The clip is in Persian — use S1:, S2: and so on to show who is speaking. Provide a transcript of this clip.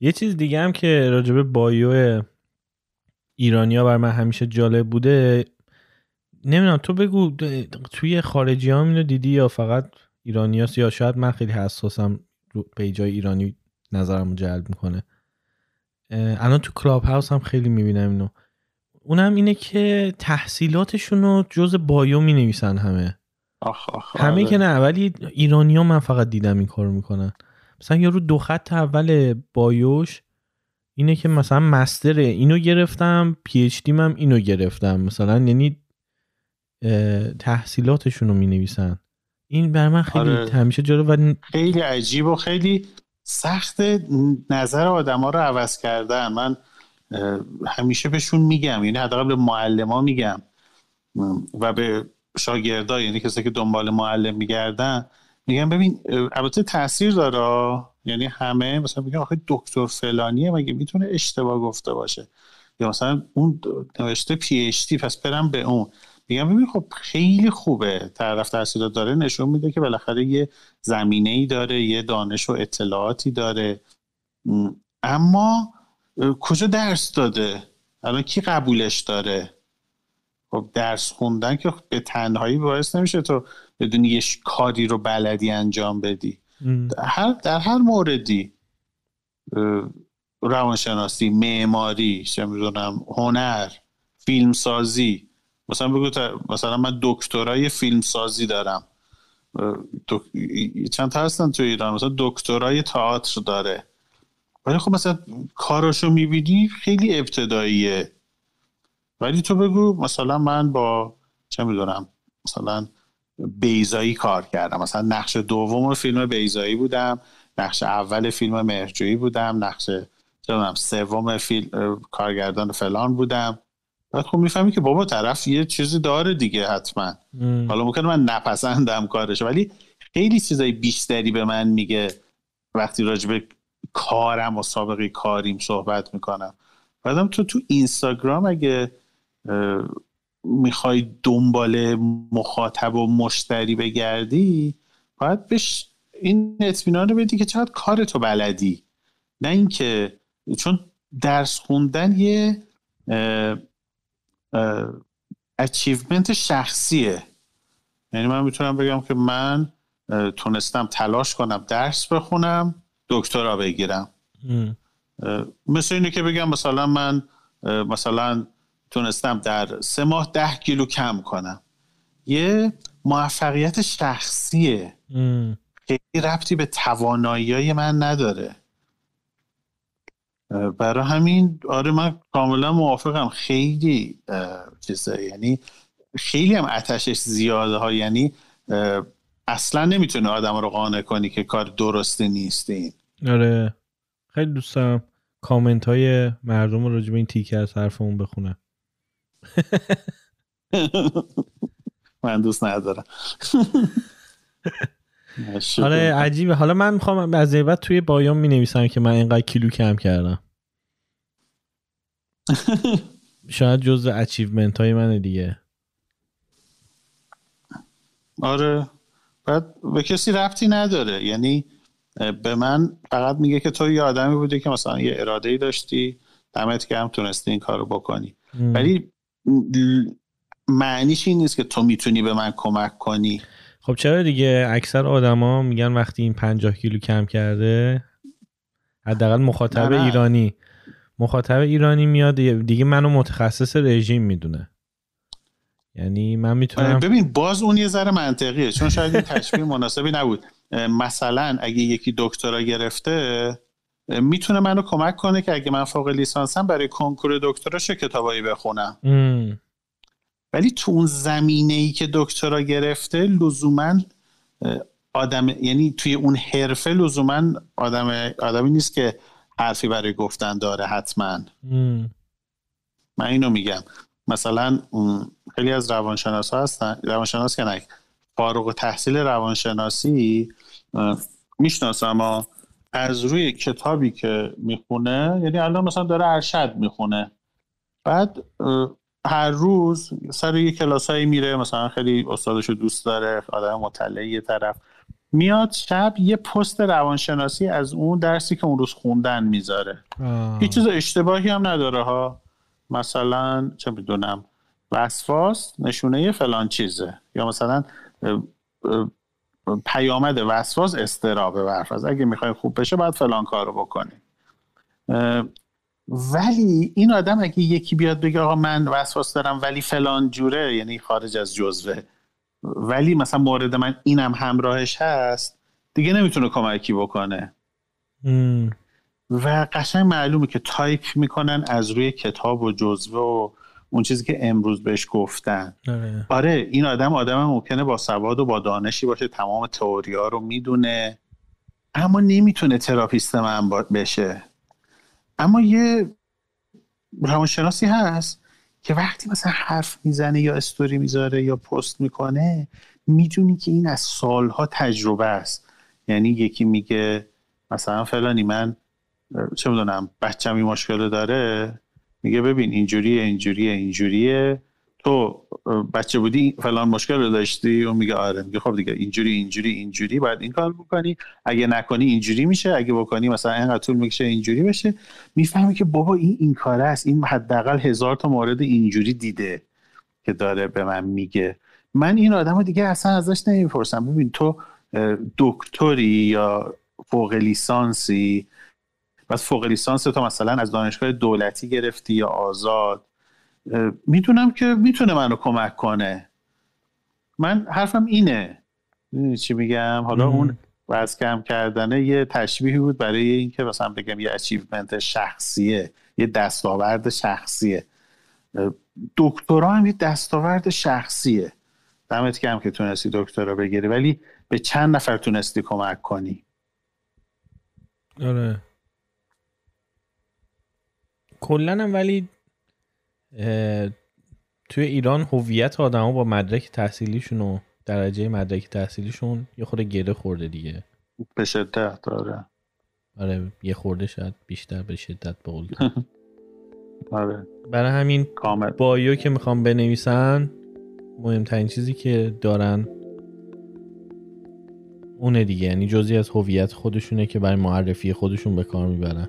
S1: یه چیز دیگه هم که راجب بایو ایرانیا بر من همیشه جالب بوده نمی‌دونم تو بگو توی خارجی هم اینو دیدی یا فقط ایرانیاست؟ یا شاید من خیلی حساسم رو پیجای ایرانی نظرم جلب می‌کنه. الان تو کلاب هاوس هم خیلی می‌بینم اینو. اونم اینه که تحصیلاتشون رو جز بایو می نویسن همه.
S2: آخ آخ
S1: همه
S2: آره.
S1: که نه ولی ایرانی ها من فقط دیدم این کارو می‌کنن. مثلا یارو دو خط اول بایوش اینه که مثلا مستره اینو گرفتم پی اچ دی هم اینو گرفتم. مثلا یعنی تحصیلاتشون رو می نویسن این بر من خیلی
S2: آره.
S1: همیشه جالب و
S2: خیلی عجیب و خیلی سخت نظر آدما رو عوض کردن. من همیشه بهشون میگم. یعنی حداقل به معلما میگم. و به شاگردا یعنی کسی که دنبال معلم میگردن میگم ببین البته تاثیر داره یعنی همه مثلا میگن آخه دکتر فلانیه مگه می‌تونه اشتباه گفته باشه؟ یا مثلا اون نوشته پی اچ دی پس برم به اون. میگم ببین خب خیلی خوبه. طرف تحصیلات داره نشون میده که بالاخره یه زمینه ای داره یه دانش و اطلاعاتی داره. اما کجا درس داده؟ الان کی قبولش داره؟ خب درس خوندن که به تنهایی باعث نمیشه تو بدونی یه کاری رو بلدی انجام بدی. در هر, در هر موردی روانشناسی معماری چه می‌دونم هنر فیلمسازی. مثلا بگو تا- مثلا من دکترای فیلمسازی دارم. دک- چند تا هستن تو ایران؟ مثلا دکترای تئاتر داره. ولی خب مثلا کاراشو می‌بینی خیلی ابتداییه. ولی تو بگو مثلا من با چه می‌دونم مثلا بیزایی کار کردم. مثلا نقش دوم فیلم بیزایی بودم نقش اول فیلم مهرجویی بودم نقش سوم فیلم کارگردان فلان بودم. بعد خب می‌فهمی که بابا طرف یه چیزی داره دیگه حتما. حالا ممکنه من نپسندم کارش ولی خیلی چیزای بیشتری به من میگه وقتی راجع به کارم و سابقه کاریم صحبت می‌کنم. بعدم تو تو اینستاگرام اگه می‌خوای دنبال مخاطب و مشتری بگردی باید بهش این اطمینان رو بدی که چقدر کار تو بلدی. نه اینکه چون درس خوندن یه اچیومنت شخصیه. یعنی من می‌تونم بگم که من تونستم تلاش کنم درس بخونم دکترا بگیرم. مثل اینه که بگم مثلا من مثلا تونستم در سه ماه ده کیلو کم کنم. یه موفقیت شخصیه. خیلی ربطی به توانایی من نداره. برای همین آره من کاملا موافقم. خیلی اه، چیزه یعنی خیلی هم اتشش زیاده ها. یعنی اصلا نمی‌تونه آدم رو قانع کنی که کار درستی نیست این.
S1: آره. خیلی دوست دارم کامنت های مردم رو راجع به این تیکه از حرفمون بخونم
S2: من دوست ندارم.
S1: آره عجیبه. حالا من می‌خوام از بعد توی بایام می نویسم که من اینقدر کیلو کم کردم. شاید جز اچیومنت های من دیگه.
S2: آره. بعد به کسی ربطی نداره. یعنی به من فقط میگه که تو یه آدمی بودی که مثلا یه اراده ای داشتی دمت گرم تونستی این کار رو بکنی. ولی معنیش این نیست که تو می‌تونی به من کمک کنی.
S1: خب چرا دیگه اکثر آدما میگن وقتی این 50 کیلو کم کرده حداقل مخاطب
S2: نه، نه.
S1: ایرانی. مخاطب ایرانی میاد دیگه منو متخصص رژیم می‌دونه. یعنی من می‌تونم
S2: ببین باز اون یه ذره منطقیه. چون شاید این تشبیه مناسبی نبود. مثلا اگه یکی دکترا گرفته می‌تونه منو کمک کنه که اگه من فوق لیسانسم برای کنکور دکترا چه کتابایی بخونم.
S1: م.
S2: ولی تو اون زمینه ای که دکترا گرفته لزوما آدم یعنی توی اون حرفه لزوما آدم آدمی نیست که حرفی برای گفتن داره حتما.
S1: م.
S2: من اینو میگم. مثلا خیلی از روانشناس ها هستن. روانشناس که نه فارغ التحصیل روانشناسی می‌شناسم ها. از روی کتابی که می‌خونه یعنی الان مثلا داره ارشد می‌خونه. بعد هر روز سر یه کلاسایی میره مثلا خیلی استادشو دوست داره آدم مطلعی یه طرف. میاد شب یه پست روانشناسی از اون درسی که اون روز خوندن می‌ذاره. هیچ چیز اشتباهی هم نداره ها. مثلا چه می‌دونم وسواس نشونه فلان چیزه. یا مثلا پیامد وسواس استرابه برفرض. اگه می‌خوای خوب بشه باید فلان کارو بکنی. ولی این آدم اگه یکی بیاد بگه آقا من وسواس دارم ولی فلان جوره یعنی خارج از جزوه ولی مثلا مورد من اینم همراهش هست دیگه نمی‌تونه کمکی بکنه. و قشنگ معلومه که تایپ می‌کنن از روی کتاب و جزوه و اون چیزی که امروز بهش گفتن. آره, آره، این آدم آدم ممکنه با سواد و با دانشی باشه تمام تئوری ها رو می‌دونه. اما نمی‌تونه therapist من بشه. اما یه روانشناسی هست که وقتی مثلا حرف می‌زنه یا استوری می‌ذاره یا پست می‌کنه می‌دونی که این از سالها تجربه است. یعنی یکی میگه مثلا فلانی من چه می‌دونم بچم این مشکل داره. میگه ببین اینجوریه اینجوریه اینجوریه. تو بچه بودی فلان مشکل رو داشتی؟ اون میگه آره. میگه خب دیگه اینجوری اینجوری اینجوری. باید این کار بکنی اگه نکنی اینجوری میشه. اگه بکنی مثلا اینقدر طول می‌کشه اینجوری بشه. می‌فهمی که بابا این این کاره است. این حداقل هزار تا مورد اینجوری دیده که داره به من میگه. من این آدم دیگه اصلا ازش نمی‌پرسم. ببین تو دکتری یا فوق لیسانسی بس فوق لیسانس تو مثلا از دانشگاه دولتی گرفتی یا آزاد؟ می‌دونم که می‌تونه منو کمک کنه. من حرفم اینه. چی میگم؟ حالا اون وز کم کردنه یه تشبیهی بود برای اینکه مثلا بگم یه اچیومنت شخصیه یه دستاورد شخصیه. دکترا هم یه دستاورد شخصیه. دمت کم که تونستی دکترا بگیری ولی به چند نفر تونستی کمک کنی؟
S1: آره. کلا ولی توی ایران هویت آدما با مدرک تحصیلیشون و درجه مدرک تحصیلیشون یه خورده گره خورده دیگه.
S2: به شدت داره
S1: آره یه خورده شاید بیشتر به شدت بقول
S2: آره.
S1: برای همین کامل. بایو که می‌خوام بنویسن مهمترین چیزی که دارن اونه دیگه. یعنی جزی از هویت خودشونه که برای معرفی خودشون به کار می‌برن.